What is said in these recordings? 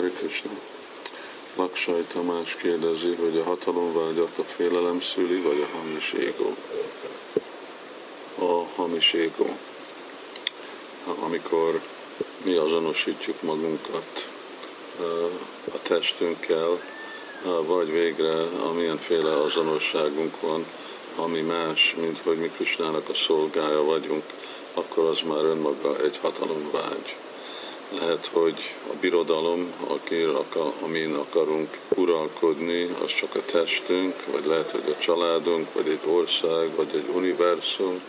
Hari Krishna. Laksaj Tamás kérdezi, hogy a hatalomvágyat a félelem szüli, vagy a hamis égó. A hamis égó. Amikor mi azonosítjuk magunkat a testünkkel, vagy végre amilyenféle azonosságunk van, ami más, mint hogy mi Krisnának a szolgája vagyunk, akkor az már önmaga egy hatalomvágy. Lehet, hogy a birodalom, amin akarunk uralkodni, az csak a testünk, vagy lehet, hogy a családunk, vagy egy ország, vagy egy univerzum,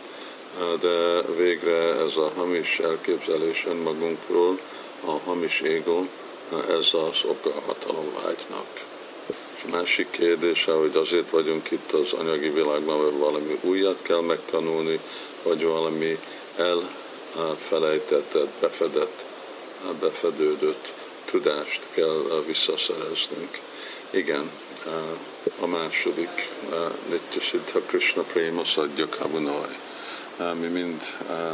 de végre ez a hamis elképzelés önmagunkról, a hamis égó, ez az oka a hatalomvágynak. És másik kérdése, hogy azért vagyunk itt az anyagi világban, mert valami újat kell megtanulni, vagy valami elfelejtetett, befedett befedődött tudást kell visszaszereznünk. Igen, a második, Nityasiddha Krishna Prema Sadhya Kavunaj. Mi mind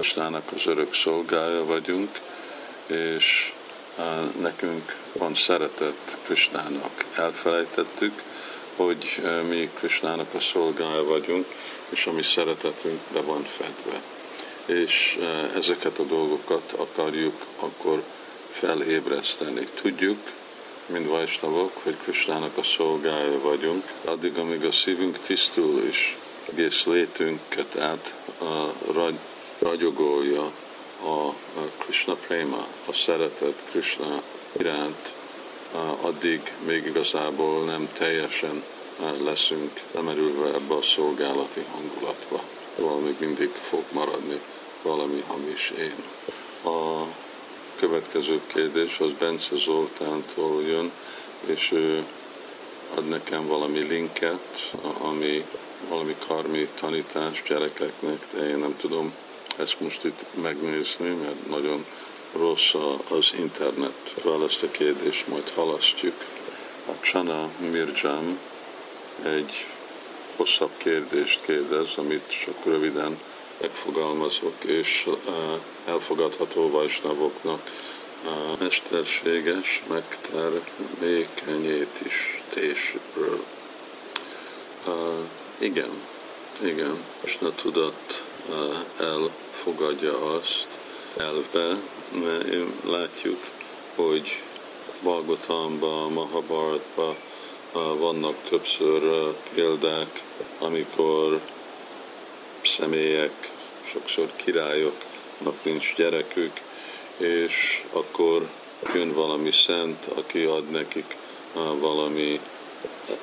Istának az örök szolgája vagyunk, és nekünk van szeretet Krishnának. Elfelejtettük, hogy mi Krishnának a szolgája vagyunk, és a mi szeretetünk be van fedve. És ezeket a dolgokat akarjuk akkor felébreszteni. Tudjuk, mint vajsnavok, hogy Kristának a szolgája vagyunk, addig, amíg a szívünk tisztul és egész létünket át a ragy, ragyogolja a, Krishna Prema, a szeretet Krishna iránt, addig még igazából nem teljesen leszünk lemerülve ebbe a szolgálati hangulatba. Valami mindig fog maradni, valami hamis én. A következő kérdés az Bence Zoltántól jön, és ő ad nekem valami linket, ami valami karmi tanítás gyerekeknek, de én nem tudom ezt most itt megnézni, mert nagyon rossz az internet. Vel ezt a kérdést majd halasztjuk. A Csana Mirjam egy hosszabb kérdést kérdez, amit csak röviden megfogalmazok, és elfogadható vajsnavoknak mesterséges megtermékenyét is tésről. Igen, igen, és a tudat elfogadja azt elve, mert látjuk, hogy Balgotamba, Mahabharatba vannak többször példák, amikor személyek, sokszor királyoknak nincs gyerekük, és akkor jön valami szent, aki ad nekik valami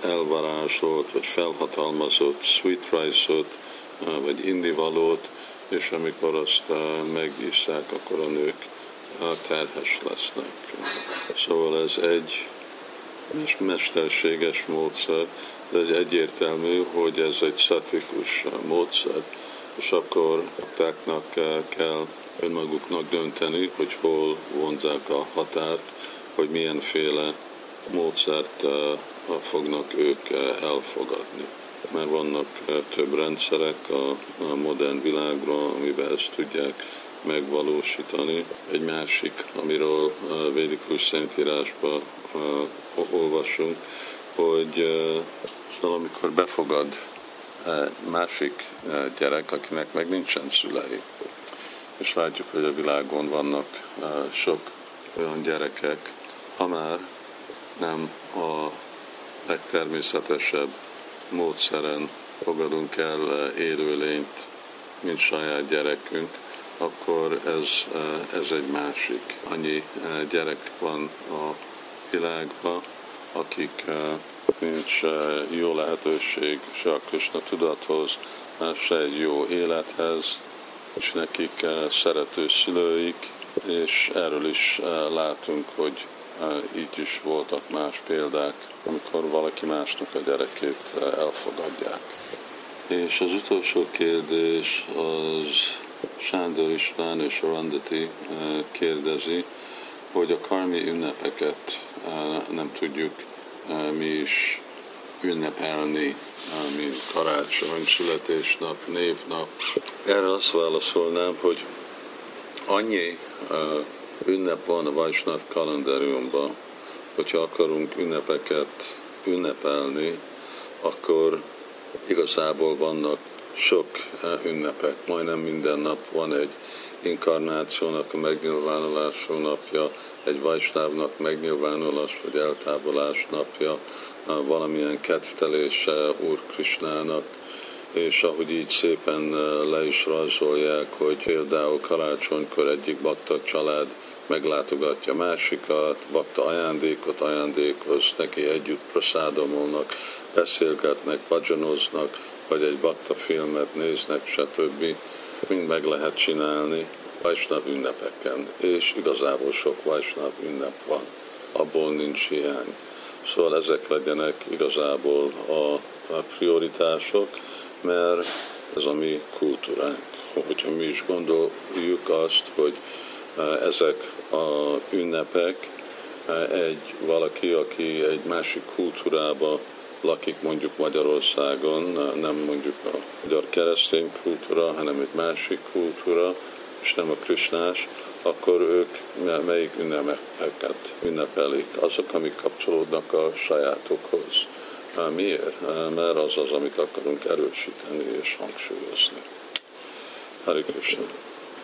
elvarázsolt, vagy felhatalmazott sweet rice-ot, vagy indivalót, és amikor azt megisszák, akkor a nők terhes lesznek. Szóval ez egy mesterséges módszer, de egy egyértelmű, hogy ez egy szatvikus módszer, és akkor aktáknak kell önmaguknak dönteni, hogy hol vonzák a határt, hogy milyenféle módszert fognak ők elfogadni. Mert vannak több rendszerek a modern világra, amiben ezt tudják megvalósítani. Egy másik, amiről védikus szentírásban olvasunk, hogy szóval amikor befogad másik gyerek, akinek meg nincsen szülei, és látjuk, hogy a világon vannak sok olyan gyerekek, ha már nem a legtermészetesebb módszeren fogadunk el élőlényt, mint saját gyerekünk, akkor ez, ez egy másik. Annyi gyerek van a világban, akik nincs jó lehetőség se a Krishna tudathoz, se egy jó élethez, és nekik szerető szülőik, és erről is látunk, hogy így is voltak más példák, amikor valaki másnak a gyerekét elfogadják. És az utolsó kérdés az Sándor István és Randati kérdezi, hogy a karmi ünnepeket nem tudjuk mi is ünnepelni, mint karácsony, születésnap, névnap. Erre azt válaszolnám, hogy annyi ünnep van a Vajsnav kalendáriumban, hogyha akarunk ünnepeket ünnepelni, akkor igazából vannak sok ünnepek. Majdnem minden nap van egy inkarnációnak a megnyilvánulású napja, egy Vajsnávnak megnyilvánulás vagy eltávolás napja, valamilyen kedvtelése Úr Krisnának, és ahogy így szépen le is rajzolják, hogy például karácsonykor egyik bakta család meglátogatja másikat, bakta ajándékot ajándékoz, neki együtt praszádomolnak, beszélgetnek, badzsanoznak, vagy egy bakta filmet néznek, stb. Mind meg lehet csinálni Vajsnav ünnepeken, és igazából sok Vajsnav ünnep van, abból nincs hiány. Szóval ezek legyenek igazából a, a prioritások, mert ez a mi kultúránk. Hogyha mi is gondoljuk azt, hogy e, ezek a ünnepek e, egy valaki, aki egy másik kultúrába lakik mondjuk Magyarországon, nem mondjuk a magyar keresztény kultúra, hanem egy másik kultúra, és nem a krisnás, akkor ők melyik ünnepeket ünnepelik? Azok, amik kapcsolódnak a sajátokhoz. Miért? Mert az az, amit akarunk erősíteni és hangsúlyozni. Hari Krishna.